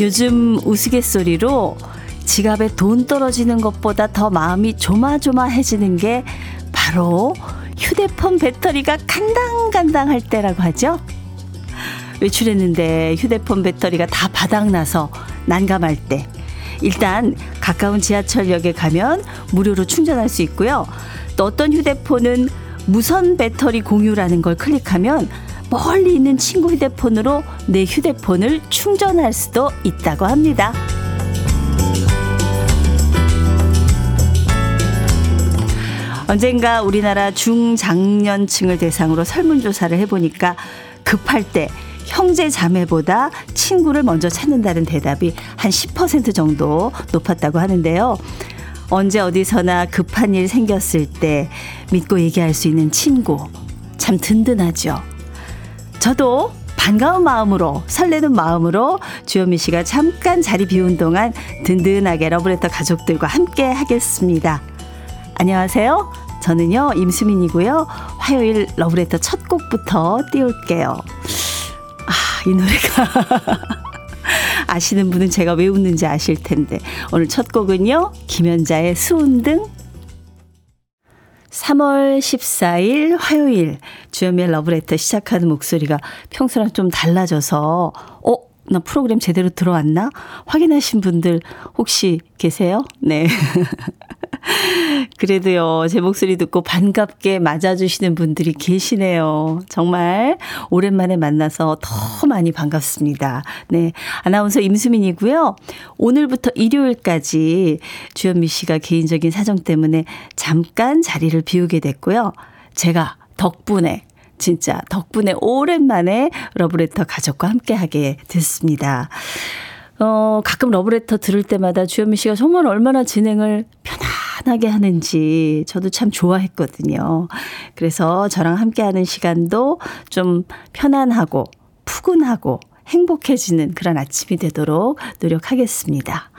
요즘 우스갯소리로 지갑에 돈 떨어지는 것보다 더 마음이 조마조마해지는 게 바로 휴대폰 배터리가 간당간당할 때라고 하죠. 외출했는데 휴대폰 배터리가 다 바닥나서 난감할 때 일단 가까운 지하철역에 가면 무료로 충전할 수 있고요. 또 어떤 휴대폰은 무선 배터리 공유라는 걸 클릭하면 멀리 있는 친구 휴대폰으로 내 휴대폰을 충전할 수도 있다고 합니다. 언젠가 우리나라 중장년층을 대상으로 설문조사를 해보니까 급할 때 형제 자매보다 친구를 먼저 찾는다는 대답이 한 10% 정도 높았다고 하는데요. 언제 어디서나 급한 일 생겼을 때 믿고 얘기할 수 있는 친구 참 든든하죠. 저도 반가운 마음으로 설레는 마음으로 주현미 씨가 잠깐 자리 비운 동안 든든하게 러브레터 가족들과 함께 하겠습니다. 안녕하세요. 저는요 임수민이고요. 화요일 러브레터 첫 곡부터 띄울게요. 아, 이 노래가 아시는 분은 제가 왜 웃는지 아실 텐데 오늘 첫 곡은요 김연자의 수운등 3월 14일 화요일 주현미의 러브레터 시작하는 목소리가 평소랑 좀 달라져서 어? 나 프로그램 제대로 들어왔나? 확인하신 분들 혹시 계세요? 네. 그래도요, 제 목소리 듣고 반갑게 맞아주시는 분들이 계시네요. 정말 오랜만에 만나서 더 많이 반갑습니다. 네. 아나운서 임수민이고요. 오늘부터 일요일까지 주현미 씨가 개인적인 사정 때문에 잠깐 자리를 비우게 됐고요. 제가 덕분에 진짜 덕분에 오랜만에 러브레터 가족과 함께 하게 됐습니다. 어, 가끔 러브레터 들을 때마다 주현미 씨가 정말 얼마나 진행을 편안하게 하는지 저도 참 좋아했거든요. 그래서 저랑 함께 하는 시간도 좀 편안하고 푸근하고 행복해지는 그런 아침이 되도록 노력하겠습니다.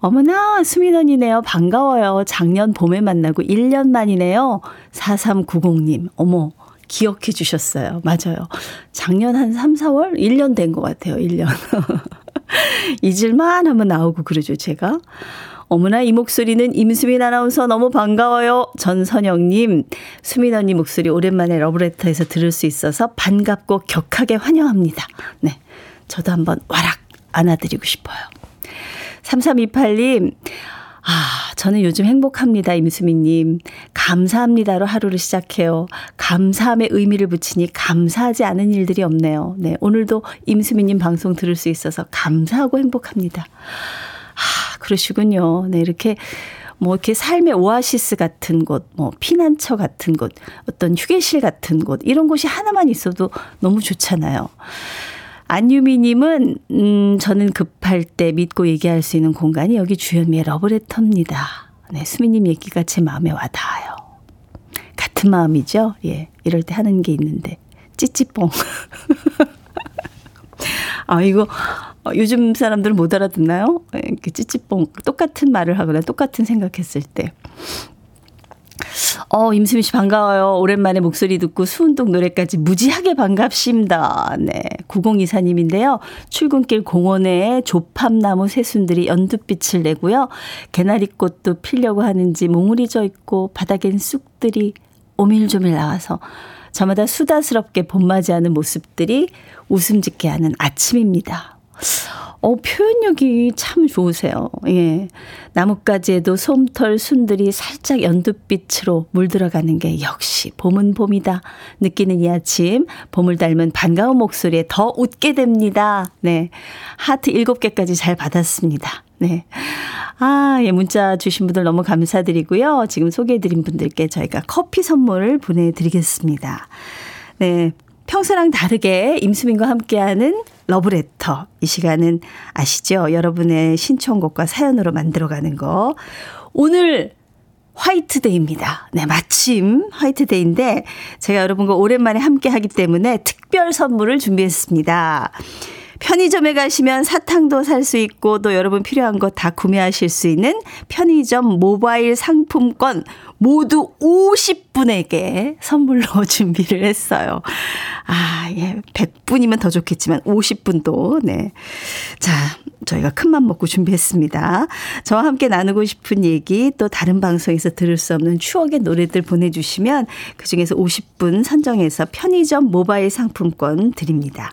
어머나, 수민 언니네요. 반가워요. 작년 봄에 만나고 1년 만이네요. 4390님. 어머, 기억해 주셨어요. 맞아요. 작년 한 3, 4월? 1년 된 것 같아요. 1년. 잊을만 하면 나오고 그러죠, 제가. 어머나 이 목소리는 임수민 아나운서 너무 반가워요. 전선영님, 수민 언니 목소리 오랜만에 러브레터에서 들을 수 있어서 반갑고 격하게 환영합니다. 네. 저도 한번 와락 안아드리고 싶어요. 3328님, 아, 저는 요즘 행복합니다. 임수민님. 감사합니다로 하루를 시작해요. 감사함의 의미를 붙이니 감사하지 않은 일들이 없네요. 네. 오늘도 임수민님 방송 들을 수 있어서 감사하고 행복합니다. 아, 그러시군요. 네. 이렇게 뭐 이렇게 삶의 오아시스 같은 곳, 뭐 피난처 같은 곳, 어떤 휴게실 같은 곳, 이런 곳이 하나만 있어도 너무 좋잖아요. 안유미님은, 음, 저는 급할 때 믿고 얘기할 수 있는 공간이 여기 주현미의 러브레터입니다. 네, 수미님 얘기가 제 마음에 와닿아요. 같은 마음이죠? 예. 이럴 때 하는 게 있는데. 찌찌뽕. 아, 이거, 어, 요즘 사람들은 못 알아듣나요? 예, 이렇게 찌찌뽕. 똑같은 말을 하거나 똑같은 생각했을 때. 어, 임수미 씨 반가워요. 오랜만에 목소리 듣고 수운동 노래까지 무지하게 반갑습니다. 네. 9024님인데요. 출근길 공원에 조팝나무 새순들이 연두빛을 내고요. 개나리꽃도 피려고 하는지 몽울이 져 있고 바닥엔 쑥들이 오밀조밀 나와서 저마다 수다스럽게 봄맞이하는 모습들이 웃음 짓게 하는 아침입니다. 어, 표현력이 참 좋으세요. 예. 나뭇가지에도 솜털 순들이 살짝 연두빛으로 물들어가는 게 역시 봄은 봄이다. 느끼는 이 아침, 봄을 닮은 반가운 목소리에 더 웃게 됩니다. 네. 하트 7개까지 잘 받았습니다. 네. 아, 예, 문자 주신 분들 너무 감사드리고요. 지금 소개해드린 분들께 저희가 커피 선물 보내드리겠습니다. 네. 평소랑 다르게 임수민과 함께하는 러브레터. 이 시간은 아시죠? 여러분의 신청곡과 사연으로 만들어가는 거. 오늘 화이트데이입니다. 네, 마침 화이트데이인데 제가 여러분과 오랜만에 함께 하기 때문에 특별 선물을 준비했습니다. 편의점에 가시면 사탕도 살 수 있고 또 여러분 필요한 거 다 구매하실 수 있는 편의점 모바일 상품권 모두 50분에게 선물로 준비를 했어요. 아, 예. 100분이면 더 좋겠지만 50분도, 네. 자, 저희가 큰맘 먹고 준비했습니다. 저와 함께 나누고 싶은 얘기 또 다른 방송에서 들을 수 없는 추억의 노래들 보내 주시면 그중에서 50분 선정해서 편의점 모바일 상품권 드립니다.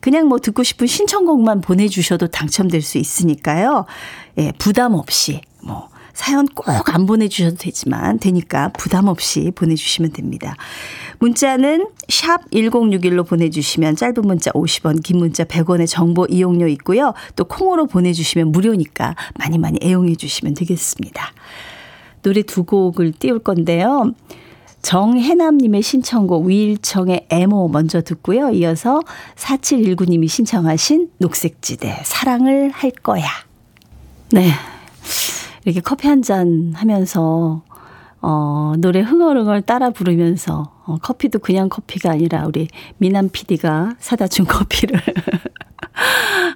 그냥 뭐 듣고 싶은 신청곡만 보내주셔도 당첨될 수 있으니까요. 예, 부담 없이 뭐 사연 꼭 안 보내주셔도 되지만 되니까 부담 없이 보내주시면 됩니다. 문자는 샵 1061로 보내주시면 짧은 문자 50원, 긴 문자 100원의 정보 이용료 있고요. 또 콩으로 보내주시면 무료니까 많이 많이 애용해 주시면 되겠습니다. 노래 두 곡을 띄울 건데요. 정혜남님의 신청곡 위일청의 애모 먼저 듣고요. 이어서 4719님이 신청하신 녹색지대 사랑을 할 거야. 네. 이렇게 커피 한 잔 하면서 어, 노래 흥얼흥얼 따라 부르면서 어, 커피도 그냥 커피가 아니라 우리 미남 PD가 사다 준 커피를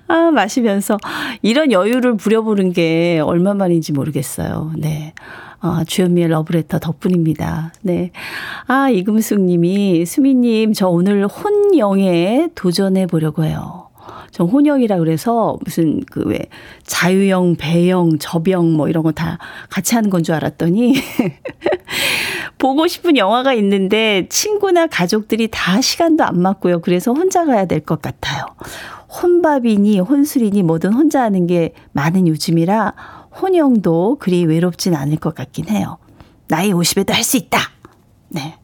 아, 마시면서 이런 여유를 부려보는 게 얼마만인지 모르겠어요. 네. 아, 주현미의 러브레터 덕분입니다. 네. 아, 이금숙 님이, 수미님, 저 오늘 혼영에 도전해 보려고 해요. 전 혼영이라 그래서 무슨 그 왜 자유형, 배영, 저병 뭐 이런 거 다 같이 하는 건 줄 알았더니 보고 싶은 영화가 있는데 친구나 가족들이 다 시간도 안 맞고요. 그래서 혼자 가야 될 것 같아요. 혼밥이니 혼술이니 뭐든 혼자 하는 게 많은 요즘이라 혼영도 그리 외롭진 않을 것 같긴 해요. 나이 50에도 할 수 있다. 네.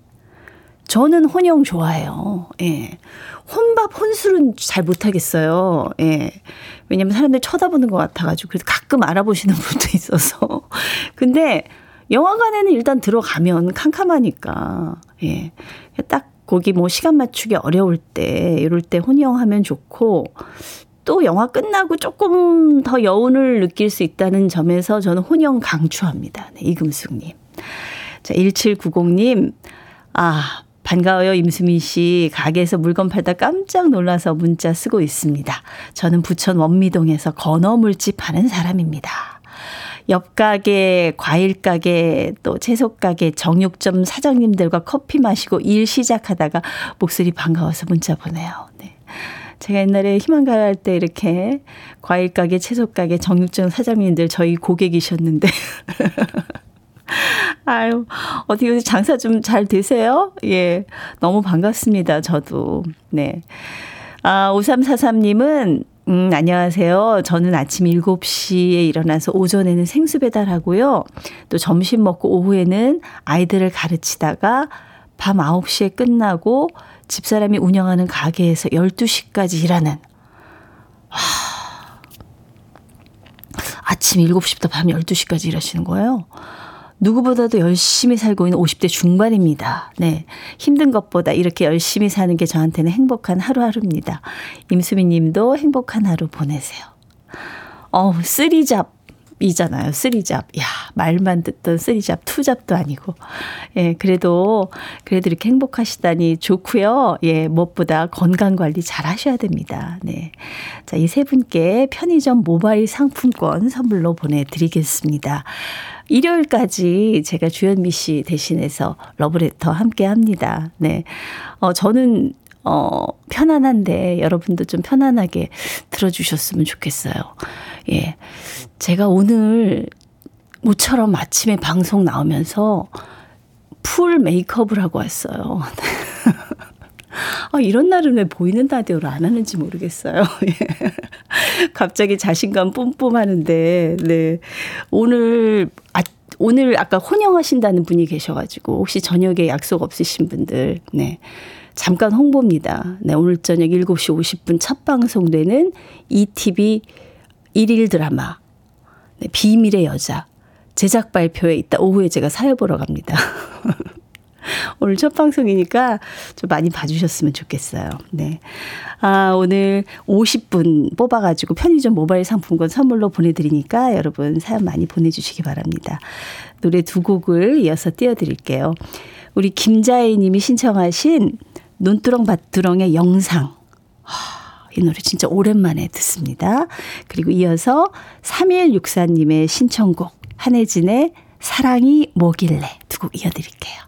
저는 혼영 좋아해요. 예. 혼밥, 혼술은 잘 못하겠어요. 예. 왜냐면 사람들 쳐다보는 것 같아가지고. 그래서 가끔 알아보시는 분도 있어서. 근데 영화관에는 일단 들어가면 캄캄하니까. 예. 딱 거기 뭐 시간 맞추기 어려울 때, 이럴 때 혼영하면 좋고, 또 영화 끝나고 조금 더 여운을 느낄 수 있다는 점에서 저는 혼영 강추합니다. 네, 이금숙님. 자, 1790님. 아, 반가워요, 임수민 씨. 가게에서 물건 팔다 깜짝 놀라서 문자 쓰고 있습니다. 저는 부천 원미동에서 건어물집 하는 사람입니다. 옆 가게, 과일 가게, 또 채소 가게, 정육점 사장님들과 커피 마시고 일 시작하다가 목소리 반가워서 문자 보내요. 네. 제가 옛날에 희망가요 할때 이렇게 과일 가게, 채소 가게, 정육점 사장님들 저희 고객이셨는데. 아유, 어떻게 요새 장사 좀 잘 되세요? 예. 너무 반갑습니다. 저도. 네. 아, 5343님은 음, 안녕하세요. 저는 아침 7시에 일어나서 오전에는 생수 배달하고요. 또 점심 먹고 오후에는 아이들을 가르치다가 밤 9시에 끝나고 집사람이 운영하는 가게에서 12시까지 일하는 하, 아침 7시부터 밤 12시까지 일하시는 거예요. 누구보다도 열심히 살고 있는 50대 중반입니다. 네. 힘든 것보다 이렇게 열심히 사는 게 저한테는 행복한 하루하루입니다. 임수미 님도 행복한 하루 보내세요. 어우, 쓰리잡. 이잖아요. 쓰리잡. 야, 말만 듣던 쓰리잡, 투잡도 아니고. 예, 그래도, 그래도 이렇게 행복하시다니 좋고요. 예, 무엇보다 건강 관리 잘 하셔야 됩니다. 네. 자, 이 세 분께 편의점 모바일 상품권 선물로 보내드리겠습니다. 일요일까지 제가 주현미 씨 대신해서 러브레터 함께 합니다. 네. 어, 저는 어, 편안한데 여러분도 좀 편안하게 들어주셨으면 좋겠어요. 예. 제가 오늘 모처럼 아침에 방송 나오면서 풀 메이크업을 하고 왔어요. 아, 이런 날은 왜 보이는 라디오를 안 하는지 모르겠어요. 예. 갑자기 자신감 뿜뿜 하는데, 네. 오늘, 아, 오늘 아까 혼영하신다는 분이 계셔가지고, 혹시 저녁에 약속 없으신 분들, 네. 잠깐 홍보입니다. 네, 오늘 저녁 7시 50분 첫 방송되는 ETV 일일 드라마, 네, 비밀의 여자. 제작 발표에 있다 오후에 제가 사회 보러 갑니다. 오늘 첫 방송이니까 좀 많이 봐주셨으면 좋겠어요. 네. 아, 오늘 50분 뽑아가지고 편의점 모바일 상품권 선물로 보내드리니까 여러분 사연 많이 보내주시기 바랍니다. 노래 두 곡을 이어서 띄워드릴게요. 우리 김자혜 님이 신청하신 논두렁 밭두렁의 영상. 하, 이 노래 진짜 오랜만에 듣습니다. 그리고 이어서 3164님의 신청곡 한혜진의 사랑이 뭐길래 두 곡 이어드릴게요.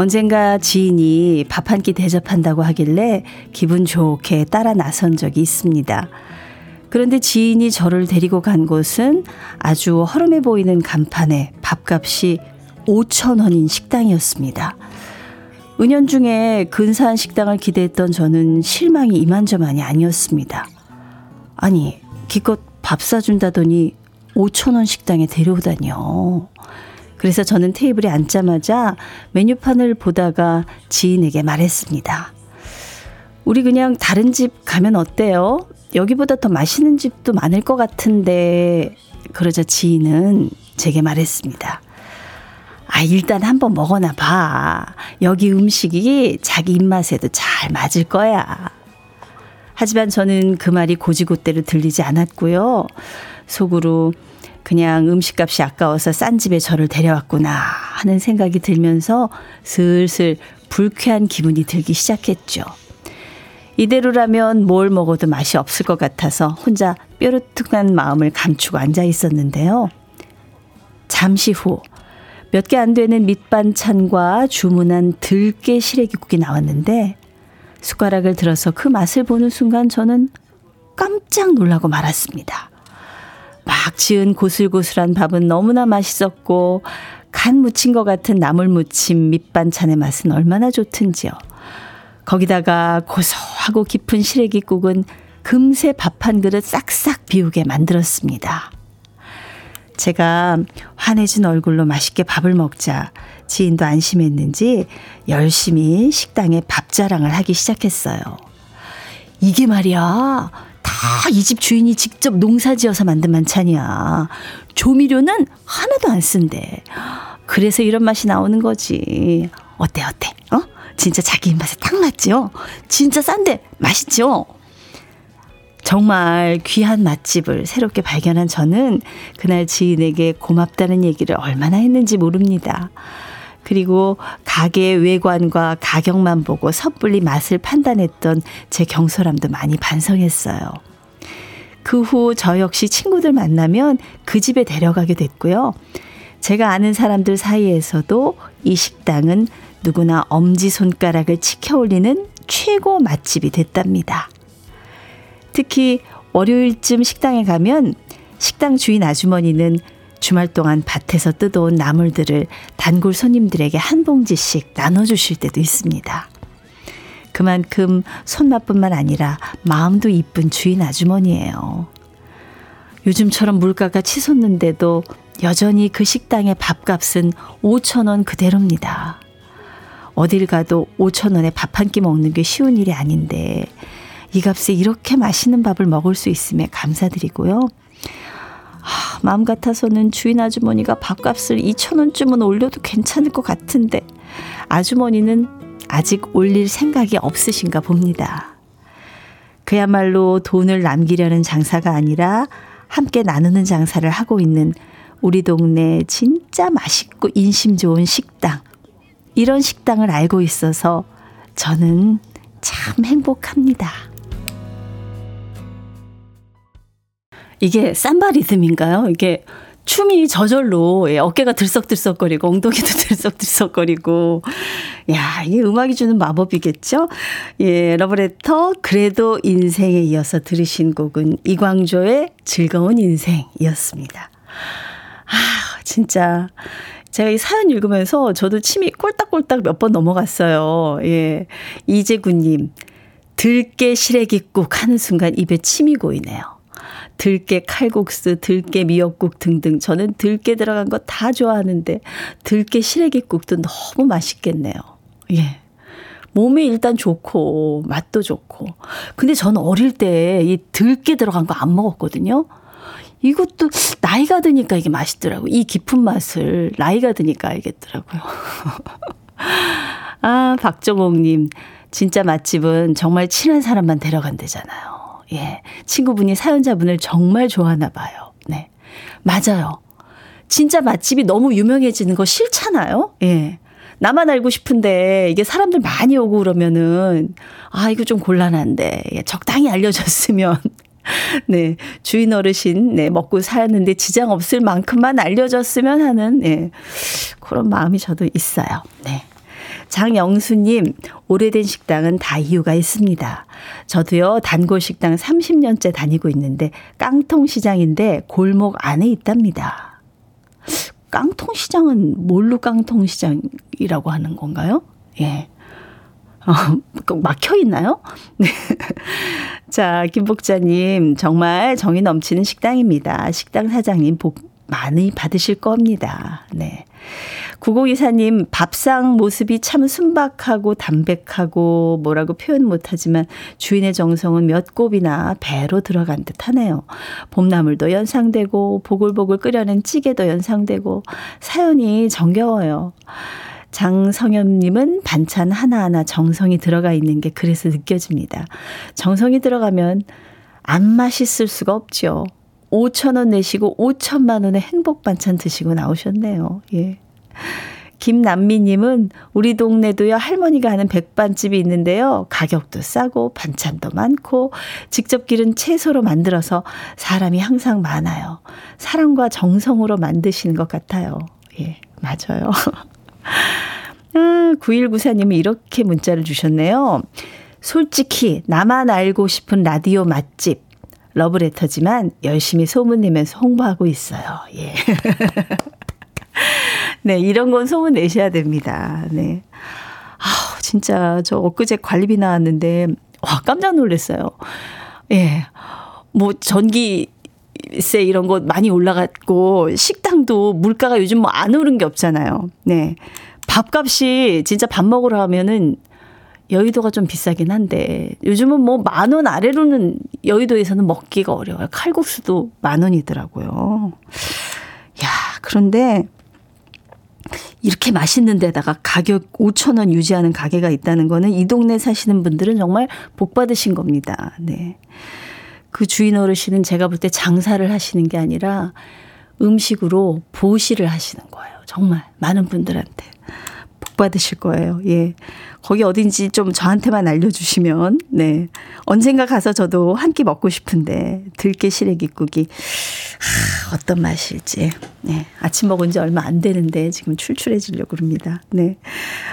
언젠가 지인이 밥 한 끼 대접한다고 하길래 기분 좋게 따라 나선 적이 있습니다. 그런데 지인이 저를 데리고 간 곳은 아주 허름해 보이는 간판에 밥값이 5천 원인 식당이었습니다. 은연중에 근사한 식당을 기대했던 저는 실망이 이만저만이 아니었습니다. 아니, 기껏 밥 사준다더니 5천 원 식당에 데려오다니요. 그래서 저는 테이블에 앉자마자 메뉴판을 보다가 지인에게 말했습니다. 우리 그냥 다른 집 가면 어때요? 여기보다 더 맛있는 집도 많을 것 같은데 그러자 지인은 제게 말했습니다. 아, 일단 한번 먹어나 봐. 여기 음식이 자기 입맛에도 잘 맞을 거야. 하지만 저는 그 말이 고지고대로 들리지 않았고요. 속으로 그냥 음식값이 아까워서 싼 집에 저를 데려왔구나 하는 생각이 들면서 슬슬 불쾌한 기분이 들기 시작했죠. 이대로라면 뭘 먹어도 맛이 없을 것 같아서 혼자 뾰루퉁한 마음을 감추고 앉아 있었는데요. 잠시 후 몇 개 안 되는 밑반찬과 주문한 들깨 시래기국이 나왔는데 숟가락을 들어서 그 맛을 보는 순간 저는 깜짝 놀라고 말았습니다. 막 지은 고슬고슬한 밥은 너무나 맛있었고 간 묻힌 것 같은 나물 무침 밑반찬의 맛은 얼마나 좋든지요. 거기다가 고소하고 깊은 시래기국은 금세 밥 한 그릇 싹싹 비우게 만들었습니다. 제가 환해진 얼굴로 맛있게 밥을 먹자 지인도 안심했는지 열심히 식당에 밥 자랑을 하기 시작했어요. 이게 말이야. 다이집 주인이 직접 농사 지어서 만든 만찬이야. 조미료는 하나도 안 쓴대. 그래서 이런 맛이 나오는 거지. 어때, 어때? 어? 진짜 자기 입맛에 딱 맞죠? 진짜 싼데 맛있죠? 정말 귀한 맛집을 새롭게 발견한 저는 그날 지인에게 고맙다는 얘기를 얼마나 했는지 모릅니다. 그리고 가게 외관과 가격만 보고 섣불리 맛을 판단했던 제 경솔함도 많이 반성했어요. 그 후 저 역시 친구들 만나면 그 집에 데려가게 됐고요. 제가 아는 사람들 사이에서도 이 식당은 누구나 엄지손가락을 치켜 올리는 최고 맛집이 됐답니다. 특히 월요일쯤 식당에 가면 식당 주인 아주머니는 주말 동안 밭에서 뜯어온 나물들을 단골 손님들에게 한 봉지씩 나눠주실 때도 있습니다. 그만큼 손맛뿐만 아니라 마음도 이쁜 주인 아주머니예요. 요즘처럼 물가가 치솟는데도 여전히 그 식당의 밥값은 5천 원 그대로입니다. 어딜 가도 5천 원에 밥 한 끼 먹는 게 쉬운 일이 아닌데 이 값에 이렇게 맛있는 밥을 먹을 수 있음에 감사드리고요. 하, 마음 같아서는 주인 아주머니가 밥값을 2천 원쯤은 올려도 괜찮을 것 같은데 아주머니는 아직 올릴 생각이 없으신가 봅니다. 그야말로 돈을 남기려는 장사가 아니라 함께 나누는 장사를 하고 있는 우리 동네 진짜 맛있고 인심 좋은 식당. 이런 식당을 알고 있어서 저는 참 행복합니다. 이게 삼바 리듬인가요? 이게 춤이 저절로 예, 어깨가 들썩들썩거리고 엉덩이도 들썩들썩거리고 야 이게 음악이 주는 마법이겠죠? 예 러브레터 그래도 인생에 이어서 들으신 곡은 이광조의 즐거운 인생이었습니다. 아 진짜 제가 이 사연 읽으면서 저도 침이 꼴딱꼴딱 몇 번 넘어갔어요. 예 이재구님 들깨 시래기국 하는 순간 입에 침이 고이네요. 들깨 칼국수, 들깨 미역국 등등. 저는 들깨 들어간 거 다 좋아하는데, 들깨 시래기국도 너무 맛있겠네요. 예. 몸에 일단 좋고, 맛도 좋고. 근데 저는 어릴 때 이 들깨 들어간 거 안 먹었거든요. 이것도 나이가 드니까 이게 맛있더라고요. 이 깊은 맛을 나이가 드니까 알겠더라고요. 아, 박정옥님. 진짜 맛집은 정말 친한 사람만 데려간대잖아요. 예. 친구분이 사연자분을 정말 좋아하나 봐요. 네. 맞아요. 진짜 맛집이 너무 유명해지는 거 싫잖아요? 예. 나만 알고 싶은데 이게 사람들 많이 오고 그러면은 아, 이거 좀 곤란한데. 예, 적당히 알려졌으면 네. 주인 어르신, 네, 먹고 사는데 지장 없을 만큼만 알려졌으면 하는, 네. 그런 마음이 저도 있어요. 네. 장영수님, 오래된 식당은 다 이유가 있습니다. 저도요, 단골 식당 30년째 다니고 있는데, 깡통시장인데 골목 안에 있답니다. 깡통시장은 뭘로 깡통시장이라고 하는 건가요? 예. 어, 막혀 있나요? 네. 자, 김복자님, 정말 정이 넘치는 식당입니다. 식당 사장님 복 많이 받으실 겁니다. 네. 9024님, 밥상 모습이 참 순박하고 담백하고 뭐라고 표현 못하지만 주인의 정성은 몇 곱이나 배로 들어간 듯 하네요. 봄나물도 연상되고 보글보글 끓여낸 찌개도 연상되고 사연이 정겨워요. 장성엽님은 반찬 하나하나 정성이 들어가 있는 게 그래서 느껴집니다. 정성이 들어가면 안 맛있을 수가 없죠. 5천 원 내시고 5천만 원의 행복 반찬 드시고 나오셨네요. 예. 김남미님은 우리 동네도요 할머니가 하는 백반집이 있는데요 가격도 싸고 반찬도 많고 직접 기른 채소로 만들어서 사람이 항상 많아요 사랑과 정성으로 만드시는 것 같아요 예 맞아요 아, 9194님이 이렇게 문자를 주셨네요. 솔직히 나만 알고 싶은 라디오 맛집 러브레터지만 열심히 소문내면서 홍보하고 있어요. 예. 네, 이런 건 소문 내셔야 됩니다. 네. 아, 진짜 저 엊그제 관리비 나왔는데 와 깜짝 놀랐어요. 예. 뭐 전기 세 이런 거 많이 올라갔고 식당도 물가가 요즘 뭐 안 오른 게 없잖아요. 네. 밥값이 진짜 밥 먹으러 하면은 여의도가 좀 비싸긴 한데 요즘은 뭐 만 원 아래로는 여의도에서는 먹기가 어려워요. 칼국수도 만 원이더라고요. 야, 그런데 이렇게 맛있는 데다가 가격 5천 원 유지하는 가게가 있다는 거는 이 동네 사시는 분들은 정말 복 받으신 겁니다. 네. 그 주인 어르신은 제가 볼 때 장사를 하시는 게 아니라 음식으로 보시를 하시는 거예요. 정말 많은 분들한테. 복 받으실 거예요. 예. 거기 어딘지 좀 저한테만 알려주시면, 네. 언젠가 가서 저도 한 끼 먹고 싶은데, 들깨 시래기국이, 하, 어떤 맛일지. 네. 아침 먹은 지 얼마 안 되는데, 지금 출출해지려고 그럽니다. 네.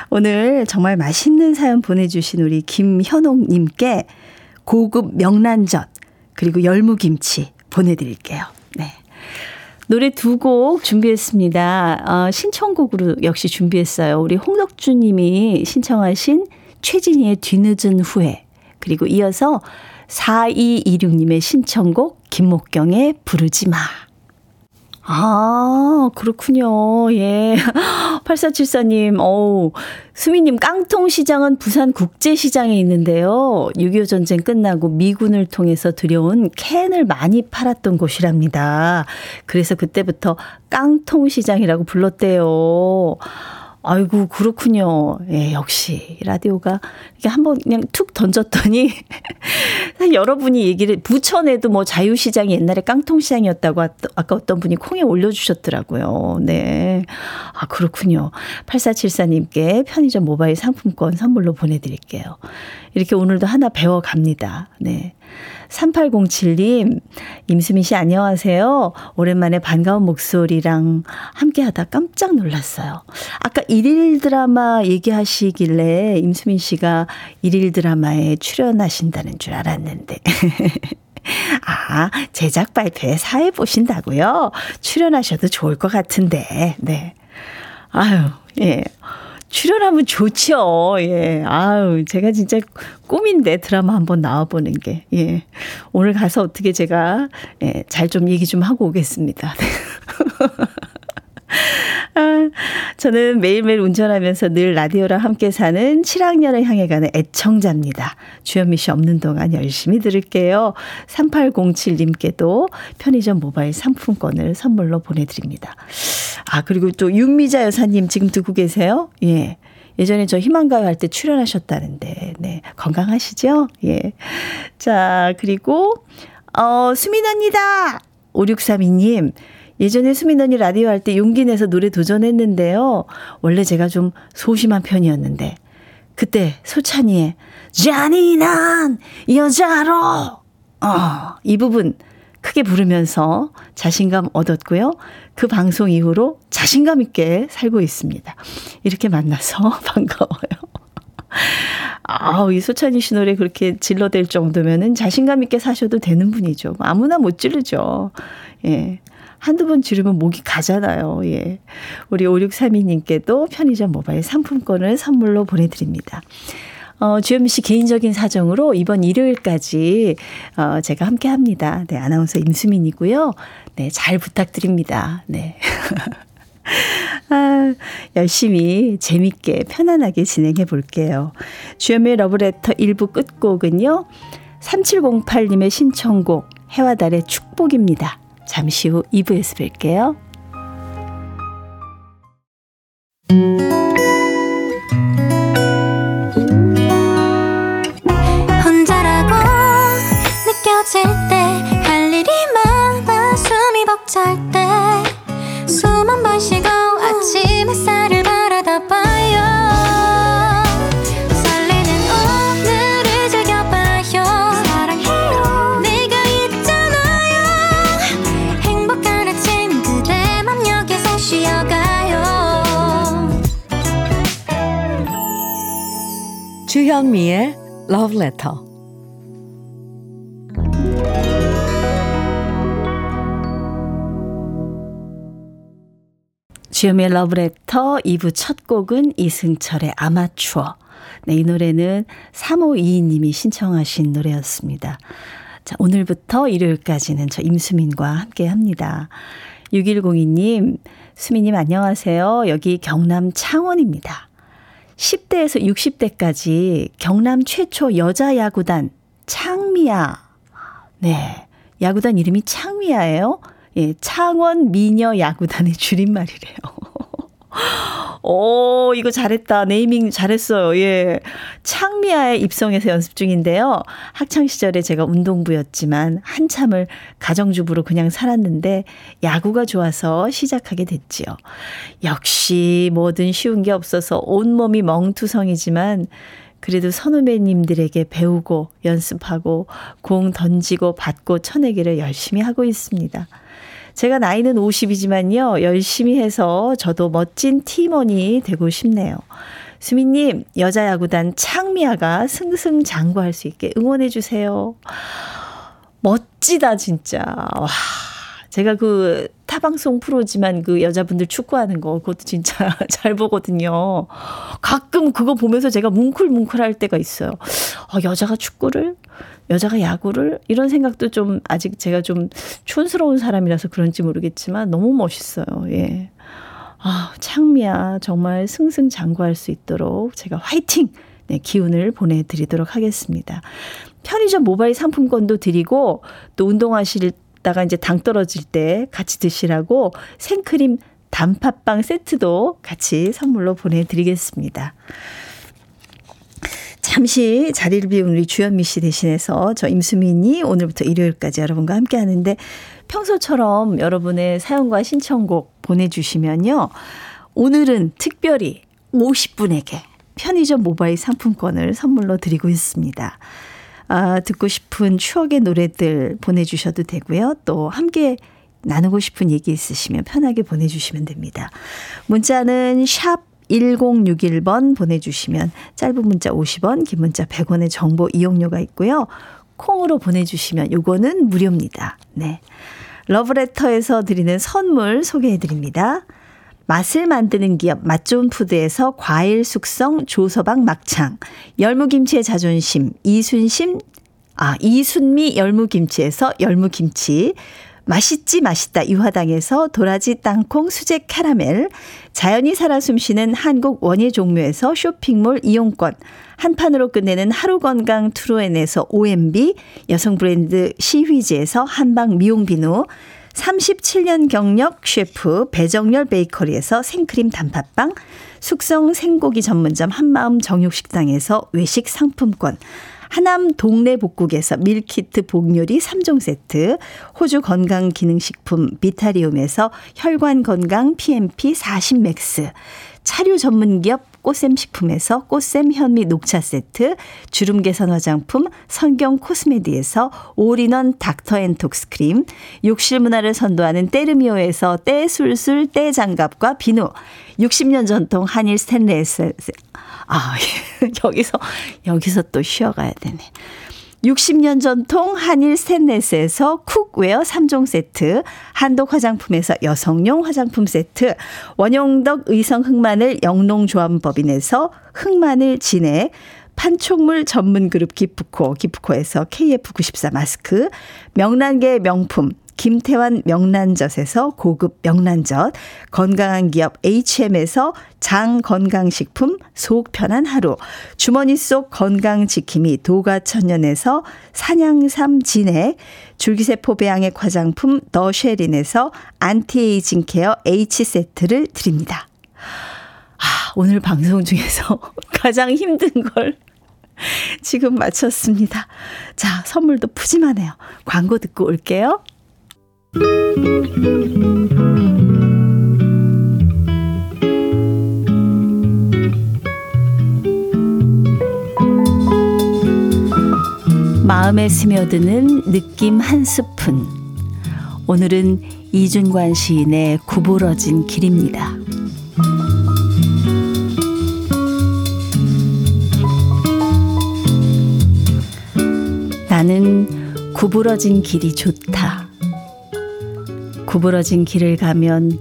오늘 정말 맛있는 사연 보내주신 우리 김현옥님께 고급 명란젓, 그리고 열무김치 보내드릴게요. 네. 노래 두 곡 준비했습니다. 어, 신청곡으로 역시 준비했어요. 우리 홍덕주 님이 신청하신 최진희의 뒤늦은 후회. 그리고 이어서 4226님의 신청곡 김목경의 부르지 마. 아, 그렇군요. 예. 8474님, 어우, 수미님, 깡통시장은 부산 국제시장에 있는데요. 6.25 전쟁 끝나고 미군을 통해서 들여온 캔을 많이 팔았던 곳이랍니다. 그래서 그때부터 깡통시장이라고 불렀대요. 아이고, 그렇군요. 예, 역시, 라디오가, 이게 한번 그냥 툭 던졌더니, 여러분이 얘기를, 부천에도 뭐 자유시장이 옛날에 깡통시장이었다고 아까 어떤 분이 콩에 올려주셨더라고요. 네. 아, 그렇군요. 8474님께 편의점 모바일 상품권 선물로 보내드릴게요. 이렇게 오늘도 하나 배워갑니다. 네. 3807님, 임수민 씨 안녕하세요. 오랜만에 반가운 목소리랑 함께 하다 깜짝 놀랐어요. 아까 일일 드라마 얘기하시길래 임수민 씨가 일일 드라마에 출연하신다는 줄 알았는데. 아, 제작 발표에 사회 보신다고요? 출연하셔도 좋을 것 같은데, 네. 아유, 예. 출연하면 좋죠. 예. 아유, 제가 진짜 꿈인데 드라마 한번 나와보는 게. 예. 오늘 가서 어떻게 제가, 예, 잘 좀 얘기 좀 하고 오겠습니다. 아, 저는 매일매일 운전하면서 늘 라디오랑 함께 사는 7학년을 향해 가는 애청자입니다. 주현미 씨 없는 동안 열심히 들을게요. 3807님께도 편의점 모바일 상품권을 선물로 보내드립니다. 아, 그리고 또 윤미자 여사님 지금 듣고 계세요? 예. 예전에 저 희망가요 할 때 출연하셨다는데, 네. 건강하시죠? 예. 자, 그리고, 어, 수민 언니다! 5632님, 예전에 수민 언니 라디오 할 때 용기 내서 노래 도전했는데요. 원래 제가 좀 소심한 편이었는데 그때 소찬이의 잔인한 여자로 어, 이 부분 크게 부르면서 자신감 얻었고요. 그 방송 이후로 자신감 있게 살고 있습니다. 이렇게 만나서 반가워요. 아우, 이 소찬이 씨 노래 그렇게 질러댈 정도면은 자신감 있게 사셔도 되는 분이죠. 아무나 못 지르죠. 예. 한두 번 지르면 목이 가잖아요. 예. 우리 5632님께도 편의점 모바일 상품권을 선물로 보내드립니다. 어, 주현미 씨 개인적인 사정으로 이번 일요일까지, 어, 제가 함께 합니다. 네, 아나운서 임수민이고요. 네, 잘 부탁드립니다. 네. 아, 열심히 재밌게 편안하게 진행해 볼게요. 주현미의 러브레터 1부 끝곡은요. 3708님의 신청곡 해와 달의 축복입니다. 잠시 후 2부에서 뵐게요. 혼자라고 느껴질 때 할 일이 많아 숨이 벅찰 때 숨 한 번 쉬고 아침 햇살을 주현미의 Love Letter. 주현미의 러브레터 2부 첫 곡은 이승철의 아마추어. 네, 이 노래는 3522님이 신청하신 노래였습니다. 자, 오늘부터 일요일까지는 저 임수민과 함께 합니다. 6102님, 수민님 안녕하세요. 여기 경남 창원입니다. 10대에서 60대까지 경남 최초 여자 야구단 창미야. 네. 야구단 이름이 창미야예요. 예, 창원 미녀 야구단의 줄임말이래요. 오, 이거 잘했다. 네이밍 잘했어요. 예. 창미아에 입성해서 연습 중인데요. 학창시절에 제가 운동부였지만 한참을 가정주부로 그냥 살았는데 야구가 좋아서 시작하게 됐지요. 역시 뭐든 쉬운 게 없어서 온몸이 멍투성이지만 그래도 선후배님들에게 배우고 연습하고 공 던지고 받고 쳐내기를 열심히 하고 있습니다. 제가 나이는 50이지만요. 열심히 해서 저도 멋진 팀원이 되고 싶네요. 수민님, 여자야구단 창미아가 승승장구할 수 있게 응원해주세요. 멋지다, 진짜. 와. 제가 그 타방송 프로지만 그 여자분들 축구하는 거 그것도 진짜 잘 보거든요. 가끔 그거 보면서 제가 뭉클뭉클 할 때가 있어요. 어, 여자가 축구를 여자가 야구를 이런 생각도 좀 아직 제가 좀 촌스러운 사람이라서 그런지 모르겠지만 너무 멋있어요. 예. 아, 창미야 정말 승승장구할 수 있도록 제가 화이팅 네, 기운을 보내드리도록 하겠습니다. 편의점 모바일 상품권도 드리고 또 운동하실 다가 이제 당 떨어질 때 같이 드시라고 생크림 단팥빵 세트도 같이 선물로 보내드리겠습니다. 잠시 자리를 비운 우리 주현미 씨 대신해서 저 임수민이 오늘부터 일요일까지 여러분과 함께 하는데 평소처럼 여러분의 사연과 신청곡 보내주시면요. 오늘은 특별히 50분에게 편의점 모바일 상품권을 선물로 드리고 있습니다. 아, 듣고 싶은 추억의 노래들 보내주셔도 되고요. 또 함께 나누고 싶은 얘기 있으시면 편하게 보내주시면 됩니다. 문자는 샵 1061번 보내주시면 짧은 문자 50원, 긴 문자 100원의 정보 이용료가 있고요. 콩으로 보내주시면 요거는 무료입니다. 네. 러브레터에서 드리는 선물 소개해 드립니다. 맛을 만드는 기업 맛좋은 푸드에서 과일 숙성 조서방 막창, 열무김치의 자존심 이순심 아 이순미 열무김치에서 열무김치, 맛있지 맛있다 유화당에서 도라지 땅콩 수제 캐러멜, 자연이 살아 숨쉬는 한국 원예 종묘에서 쇼핑몰 이용권, 한 판으로 끝내는 하루 건강 트루엔에서 OMB, 여성 브랜드 시휘즈에서 한방 미용 비누, 37년 경력 셰프 배정열 베이커리에서 생크림 단팥빵, 숙성 생고기 전문점 한마음 정육식당에서 외식 상품권, 하남 동네 복국에서 밀키트 복요리 3종 세트, 호주 건강기능식품 비타리움에서 혈관 건강 PMP 40맥스, 차류 전문기업 꽃샘 식품에서 꽃샘 현미 녹차 세트, 주름 개선 화장품 선경 코스메디에서 올인원 닥터앤톡스 크림, 욕실 문화를 선도하는 때르미오에서 때술술 때장갑과 비누, 60년 전통 한일 스탠레스 아, 여기서 여기서 또 쉬어가야 되네. 60년 전통 한일 스탠레스에서 cookware 3종 세트, 한독 화장품에서 여성용 화장품 세트, 원용덕 의성 흑마늘 영농조합법인에서 흑마늘 진액, 판촉물 전문 그룹 기프코, 기프코에서 KF94 마스크, 명란계 명품 김태환 명란젓에서 고급 명란젓, 건강한 기업 HM에서 장 건강식품 속 편한 하루, 주머니 속 건강지킴이 도가천년에서 산양삼 진액, 줄기세포 배양액 화장품 더쉐린에서 anti-aging care H세트를 드립니다. 아, 오늘 방송 중에서 가장 힘든 걸 지금 마쳤습니다. 자, 선물도 푸짐하네요. 광고 듣고 올게요. 마음에 스며드는 느낌 한 스푼. 오늘은 이준관 시인의 구부러진 길입니다. 나는 구부러진 길이 좋다. 구부러진 길을 가면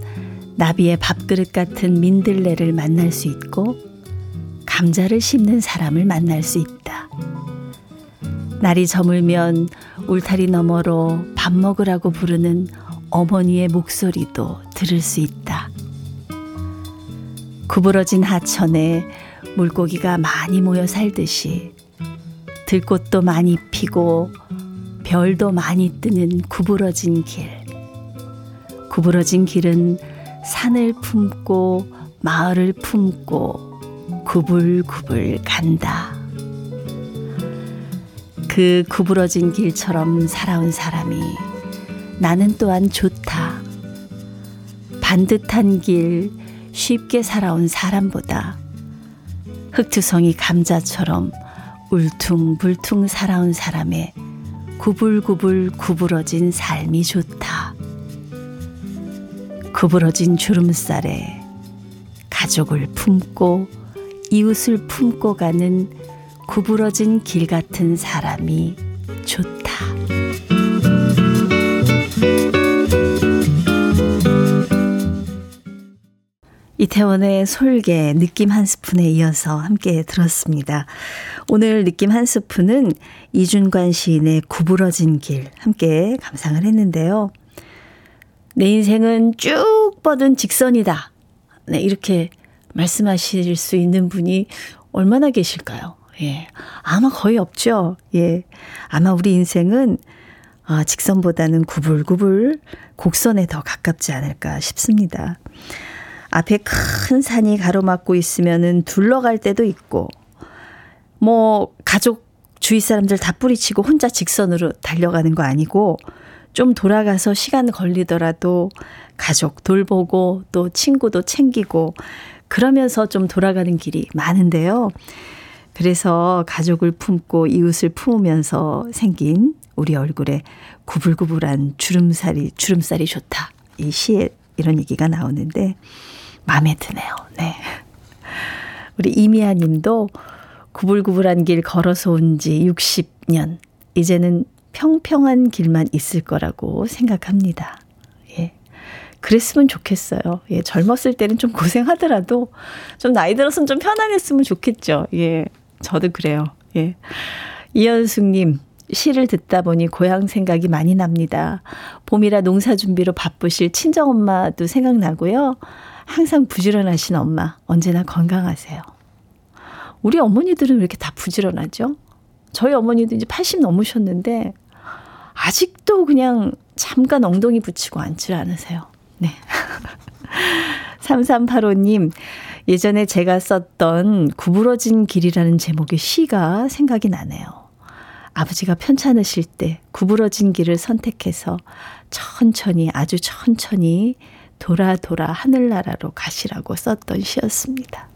나비의 밥그릇 같은 민들레를 만날 수 있고 감자를 심는 사람을 만날 수 있다. 날이 저물면 울타리 너머로 밥 먹으라고 부르는 어머니의 목소리도 들을 수 있다. 구부러진 하천에 물고기가 많이 모여 살듯이 들꽃도 많이 피고 별도 많이 뜨는 구부러진 길. 구부러진 길은 산을 품고 마을을 품고 구불구불 간다. 그 구부러진 길처럼 살아온 사람이 나는 또한 좋다. 반듯한 길 쉽게 살아온 사람보다 흑투성이 감자처럼 울퉁불퉁 살아온 사람의 구불구불 구부러진 삶이 좋다. 구부러진 주름살에 가족을 품고 이웃을 품고 가는 구부러진 길 같은 사람이 좋다. 이태원의 솔개 느낌 한 스푼에 이어서 함께 들었습니다. 오늘 느낌 한 스푼은 이준관 시인의 구부러진 길 함께 감상을 했는데요. 내 인생은 쭉 뻗은 직선이다. 네, 이렇게 말씀하실 수 있는 분이 얼마나 계실까요? 예. 아마 거의 없죠. 예. 아마 우리 인생은 아, 직선보다는 구불구불 곡선에 더 가깝지 않을까 싶습니다. 앞에 큰 산이 가로막고 있으면은 둘러갈 때도 있고, 뭐, 가족, 주위 사람들 다 뿌리치고 혼자 직선으로 달려가는 거 아니고, 좀 돌아가서 시간 걸리더라도 가족 돌보고 또 친구도 챙기고 그러면서 좀 돌아가는 길이 많은데요. 그래서 가족을 품고 이웃을 품으면서 생긴 우리 얼굴에 구불구불한 주름살이, 주름살이 좋다. 이 시에 이런 얘기가 나오는데 마음에 드네요. 네. 우리 이미아 님도 구불구불한 길 걸어서 온 지 60년. 이제는 평평한 길만 있을 거라고 생각합니다. 예. 그랬으면 좋겠어요. 예, 젊었을 때는 좀 고생하더라도 좀 나이 들어서는 좀 편안했으면 좋겠죠. 예, 저도 그래요. 예. 이현숙 님, 시를 듣다 보니 고향 생각이 많이 납니다. 봄이라 농사 준비로 바쁘실 친정엄마도 생각나고요. 항상 부지런하신 엄마, 언제나 건강하세요. 우리 어머니들은 왜 이렇게 다 부지런하죠? 저희 어머니도 이제 80 넘으셨는데, 아직도 그냥 잠깐 엉덩이 붙이고 앉질 않으세요. 네. 3385님, 예전에 제가 썼던 구부러진 길이라는 제목의 시가 생각이 나네요. 아버지가 편찮으실 때 구부러진 길을 선택해서 천천히, 아주 천천히 돌아 돌아 하늘나라로 가시라고 썼던 시였습니다.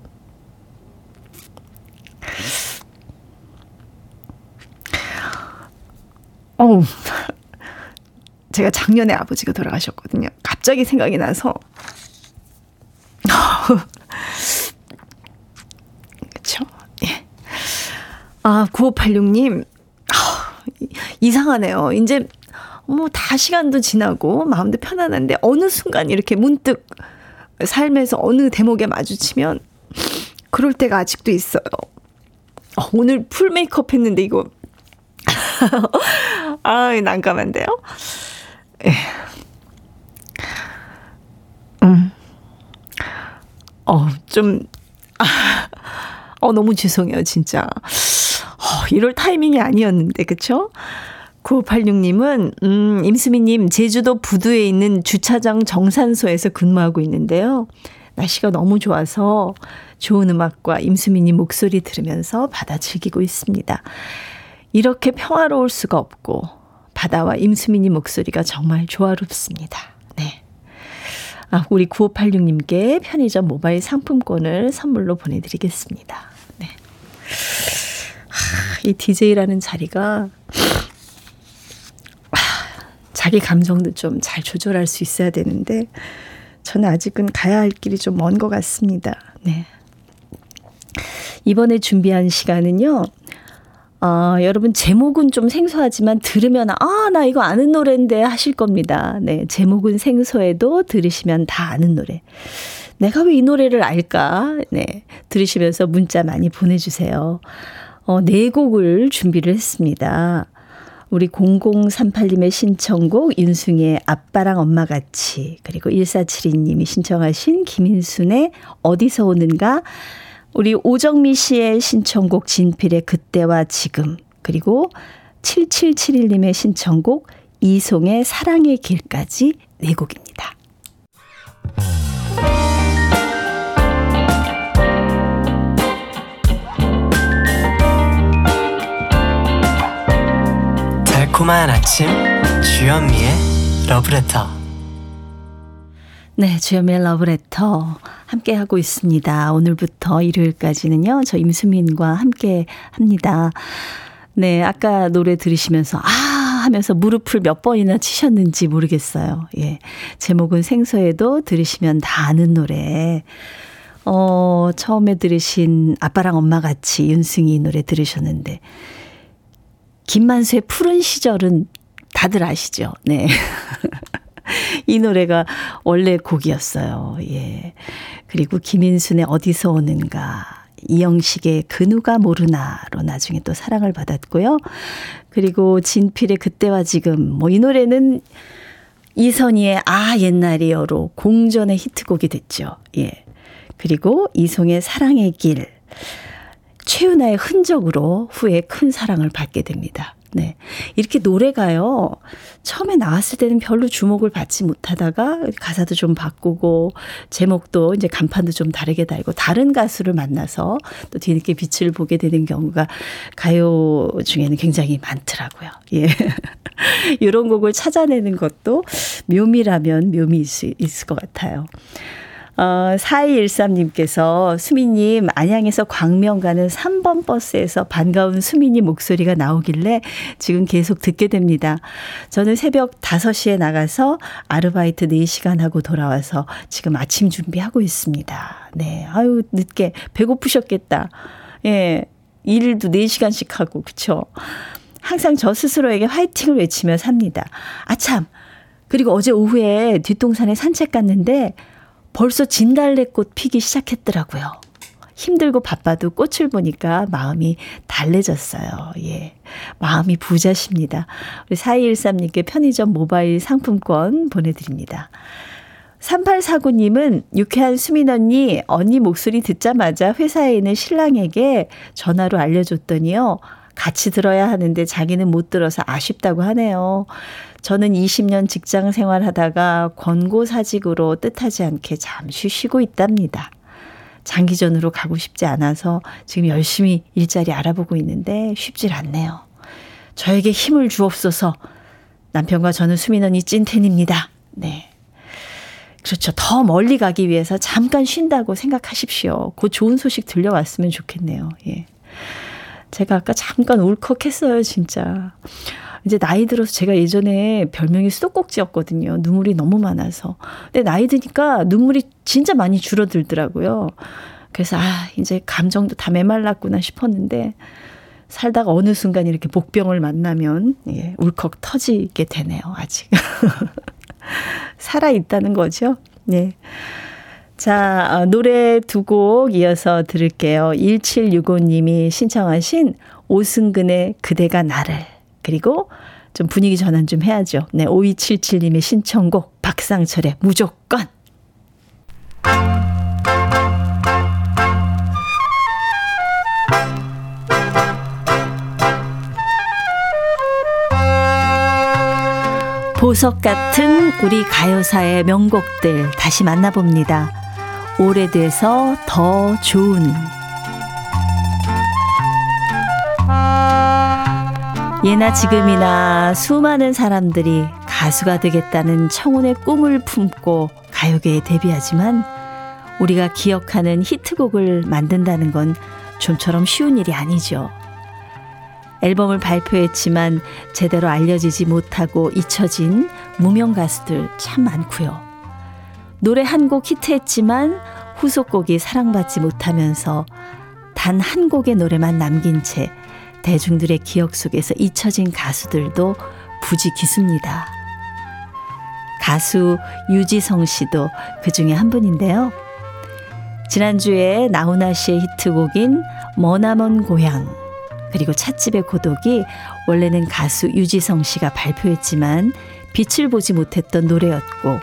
어우, 제가 작년에 아버지가 돌아가셨거든요. 갑자기 생각이 나서. 그쵸. 예. 아, 9586님. 아, 이상하네요. 이제 뭐 다 시간도 지나고 마음도 편안한데 어느 순간 이렇게 문득 삶에서 어느 대목에 마주치면 그럴 때가 아직도 있어요. 어, 오늘 풀 메이크업 했는데 이거 아, 난감한데요. 예. 음. 어, 좀, 아, 어, 너무 죄송해요, 진짜. 어, 이럴 타이밍이 아니었는데, 그쵸? 9586님은, 음, 임수미님, 제주도 부두에 있는 주차장 정산소에서 근무하고 있는데요. 날씨가 너무 좋아서 좋은 음악과 임수미님 목소리 들으면서 받아 즐기고 있습니다. 이렇게 평화로울 수가 없고 바다와 임수민이 목소리가 정말 조화롭습니다. 네. 아, 우리 9586님께 편의점 모바일 상품권을 선물로 보내드리겠습니다. 네. 하, 이 DJ라는 자리가 자기 감정도 좀 잘 조절할 수 있어야 되는데 저는 아직은 가야 할 길이 좀 먼 것 같습니다. 네. 이번에 준비한 시간은요. 어, 여러분 제목은 좀 생소하지만 들으면 아, 나 이거 아는 노래인데 하실 겁니다. 네. 제목은 생소해도 들으시면 다 아는 노래. 내가 왜 이 노래를 알까? 네. 들으시면서 문자 많이 보내주세요. 어, 네 곡을 준비를 했습니다. 우리 0038님의 신청곡 윤승의 아빠랑 엄마 같이 그리고 1472님이 신청하신 김인순의 어디서 오는가 우리 오정미 씨의 신청곡 진필의 그때와 지금 그리고 7771님의 신청곡 이송의 사랑의 길까지 네 곡입니다. 달콤한 아침 주현미의 러브레터 네, 주연미의 러브레터 함께 하고 있습니다. 오늘부터 일요일까지는요, 저 임수민과 함께 합니다. 네, 아까 노래 들으시면서, 아! 하면서 무릎을 몇 번이나 치셨는지 모르겠어요. 예. 제목은 생소해도 들으시면 다 아는 노래. 어, 처음에 들으신 아빠랑 엄마 같이 윤승이 노래 들으셨는데, 김만수의 푸른 시절은 다들 아시죠? 네. 이 노래가 원래 곡이었어요. 예. 그리고 김인순의 어디서 오는가. 이영식의 그 누가 모르나로 나중에 또 사랑을 받았고요. 그리고 진필의 그때와 지금 뭐 이 노래는 이선희의 아 옛날이여로 공전의 히트곡이 됐죠. 예. 그리고 이송의 사랑의 길 최윤아의 흔적으로 후에 큰 사랑을 받게 됩니다. 네. 이렇게 노래가요, 처음에 나왔을 때는 별로 주목을 받지 못하다가 가사도 좀 바꾸고, 제목도 이제 간판도 좀 다르게 달고, 다른 가수를 만나서 또 뒤늦게 빛을 보게 되는 경우가 가요 중에는 굉장히 많더라고요. 예. 이런 곡을 찾아내는 것도 묘미라면 묘미일 수 있을 것 같아요. 어, 4213님께서 수미님, 안양에서 광명 가는 3번 버스에서 반가운 수미님 목소리가 나오길래 지금 계속 듣게 됩니다. 저는 새벽 5시에 나가서 아르바이트 4시간 하고 돌아와서 지금 아침 준비하고 있습니다. 네. 아유, 늦게 배고프셨겠다. 예. 일도 4시간씩 하고, 그쵸? 항상 저 스스로에게 화이팅을 외치며 삽니다. 아, 참. 그리고 어제 오후에 뒷동산에 산책 갔는데 벌써 진달래꽃 피기 시작했더라고요. 힘들고 바빠도 꽃을 보니까 마음이 달래졌어요. 예. 마음이 부자십니다. 우리 4213님께 편의점 모바일 상품권 보내드립니다. 3849님은 유쾌한 수민 언니, 언니 목소리 듣자마자 회사에 있는 신랑에게 전화로 알려줬더니요. 같이 들어야 하는데 자기는 못 들어서 아쉽다고 하네요. 저는 20년 직장 생활하다가 권고사직으로 뜻하지 않게 잠시 쉬고 있답니다. 장기전으로 가고 싶지 않아서 지금 열심히 일자리 알아보고 있는데 쉽질 않네요. 저에게 힘을 주옵소서. 남편과 저는 수민 언니 찐텐입니다. 네. 그렇죠. 더 멀리 가기 위해서 잠깐 쉰다고 생각하십시오. 그 좋은 소식 들려왔으면 좋겠네요. 예. 제가 아까 잠깐 울컥했어요, 진짜. 이제 나이 들어서 제가 예전에 별명이 수도꼭지였거든요. 눈물이 너무 많아서. 근데 나이 드니까 눈물이 진짜 많이 줄어들더라고요. 그래서 아, 이제 감정도 다 메말랐구나 싶었는데 살다가 어느 순간 이렇게 복병을 만나면 예, 울컥 터지게 되네요, 아직. 살아 있다는 거죠. 네. 자, 어, 노래 두 곡 이어서 들을게요. 1765님이 신청하신 오승근의 그대가 나를 그리고 좀 분위기 전환 좀 해야죠. 네, 5277님의 신청곡 박상철의 무조건 보석 같은 우리 가요사의 명곡들 다시 만나봅니다. 오래돼서 더 좋은 예나 지금이나 수많은 사람들이 가수가 되겠다는 청혼의 꿈을 품고 가요계에 데뷔하지만 우리가 기억하는 히트곡을 만든다는 건 좀처럼 쉬운 일이 아니죠. 앨범을 발표했지만 제대로 알려지지 못하고 잊혀진 무명 가수들 참 많고요. 노래 한 곡 히트했지만 후속곡이 사랑받지 못하면서 단 한 곡의 노래만 남긴 채 대중들의 기억 속에서 잊혀진 가수들도 부지 기수입니다. 가수 유지성 씨도 그 중에 한 분인데요. 지난주에 나훈아 씨의 히트곡인 머나먼 고향 그리고 찻집의 고독이 원래는 가수 유지성 씨가 발표했지만 빛을 보지 못했던 노래였고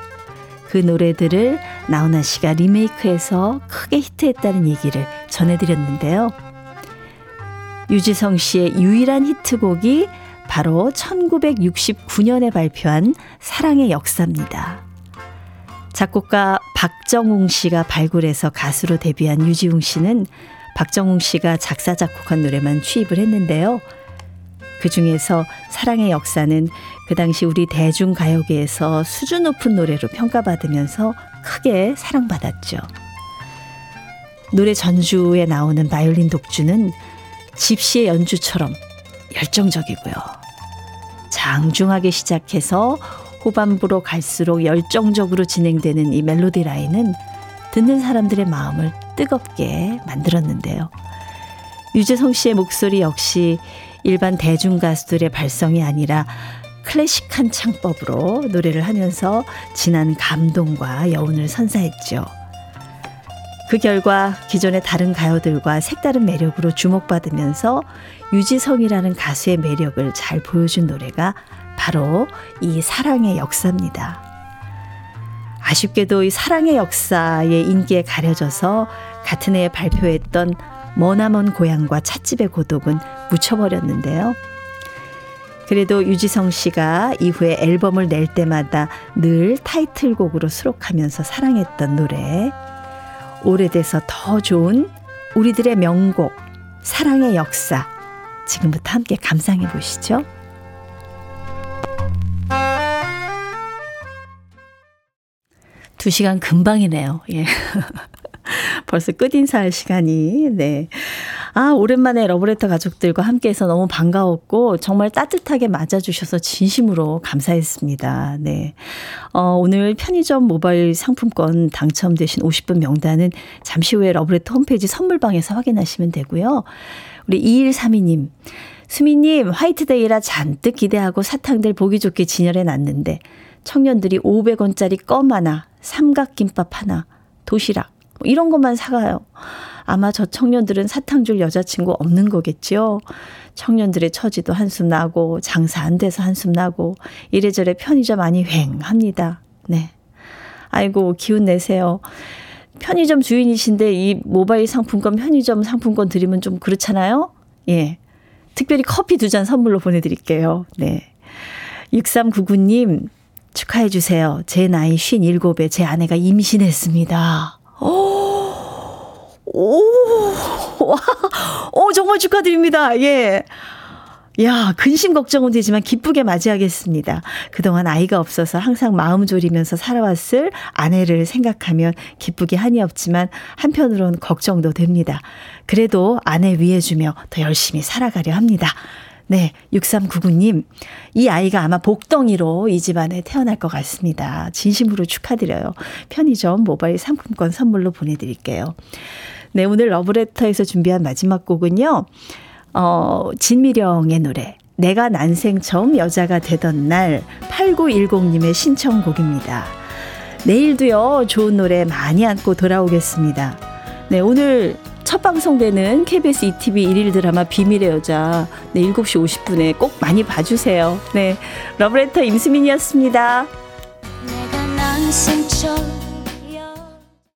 그 노래들을 나훈아 씨가 리메이크해서 크게 히트했다는 얘기를 전해드렸는데요. 유지성 씨의 유일한 히트곡이 바로 1969년에 발표한 사랑의 역사입니다. 작곡가 박정웅 씨가 발굴해서 가수로 데뷔한 유지웅 씨는 박정웅 씨가 작사 작곡한 노래만 취입을 했는데요. 그 중에서 사랑의 역사는 그 당시 우리 대중가요계에서 수준 높은 노래로 평가받으면서 크게 사랑받았죠. 노래 전주에 나오는 바이올린 독주는 집시의 연주처럼 열정적이고요. 장중하게 시작해서 후반부로 갈수록 열정적으로 진행되는 이 멜로디 라인은 듣는 사람들의 마음을 뜨겁게 만들었는데요. 유재성 씨의 목소리 역시 일반 대중 가수들의 발성이 아니라 클래식한 창법으로 노래를 하면서 진한 감동과 여운을 선사했죠. 그 결과 기존의 다른 가요들과 색다른 매력으로 주목받으면서 유지성이라는 가수의 매력을 잘 보여준 노래가 바로 이 사랑의 역사입니다. 아쉽게도 이 사랑의 역사의 인기에 가려져서 같은 해에 발표했던 머나먼 고향과 찻집의 고독은 묻혀버렸는데요. 그래도 유지성 씨가 이후에 앨범을 낼 때마다 늘 타이틀곡으로 수록하면서 사랑했던 노래 오래돼서 더 좋은 우리들의 명곡 사랑의 역사 지금부터 함께 감상해 보시죠. 두 시간 금방이네요. 예. 벌써 끝인사할 시간이, 네. 아, 오랜만에 러브레터 가족들과 함께 해서 너무 반가웠고, 정말 따뜻하게 맞아주셔서 진심으로 감사했습니다. 네. 어, 오늘 편의점 모바일 상품권 당첨되신 50분 명단은 잠시 후에 러브레터 홈페이지 선물방에서 확인하시면 되고요. 우리 2132님. 수미님, 화이트데이라 잔뜩 기대하고 사탕들 보기 좋게 진열해 놨는데, 청년들이 500원짜리 껌 하나, 삼각김밥 하나, 도시락, 뭐 이런 것만 사가요. 아마 저 청년들은 사탕 줄 여자친구 없는 거겠죠? 청년들의 처지도 한숨 나고, 장사 안 돼서 한숨 나고, 이래저래 편의점 안이 휑합니다. 네. 아이고, 기운 내세요. 편의점 주인이신데 이 모바일 상품권, 편의점 상품권 드리면 좀 그렇잖아요? 예. 특별히 커피 두 잔 선물로 보내 드릴게요. 네. 6399님, 축하해 주세요. 제 나이 57에 제 아내가 임신했습니다. 오, 오, 와, 오, 정말 축하드립니다. 예. 야, 근심 걱정은 되지만 기쁘게 맞이하겠습니다. 그동안 아이가 없어서 항상 마음 졸이면서 살아왔을 아내를 생각하면 기쁘게 한이 없지만 한편으론 걱정도 됩니다. 그래도 아내 위해 주며 더 열심히 살아가려 합니다. 네, 6399님. 이 아이가 아마 복덩이로 이 집안에 태어날 것 같습니다. 진심으로 축하드려요. 편의점 모바일 상품권 선물로 보내드릴게요. 네, 오늘 러브레터에서 준비한 마지막 곡은요. 어, 진미령의 노래. 내가 난생 처음 여자가 되던 날 8910님의 신청곡입니다. 내일도요, 좋은 노래 많이 안고 돌아오겠습니다. 네, 오늘 첫 방송되는 KBS ETV 일일 드라마 비밀의 여자 네, 7시 50분에 꼭 많이 봐주세요. 네, 러브레터 임수민이었습니다.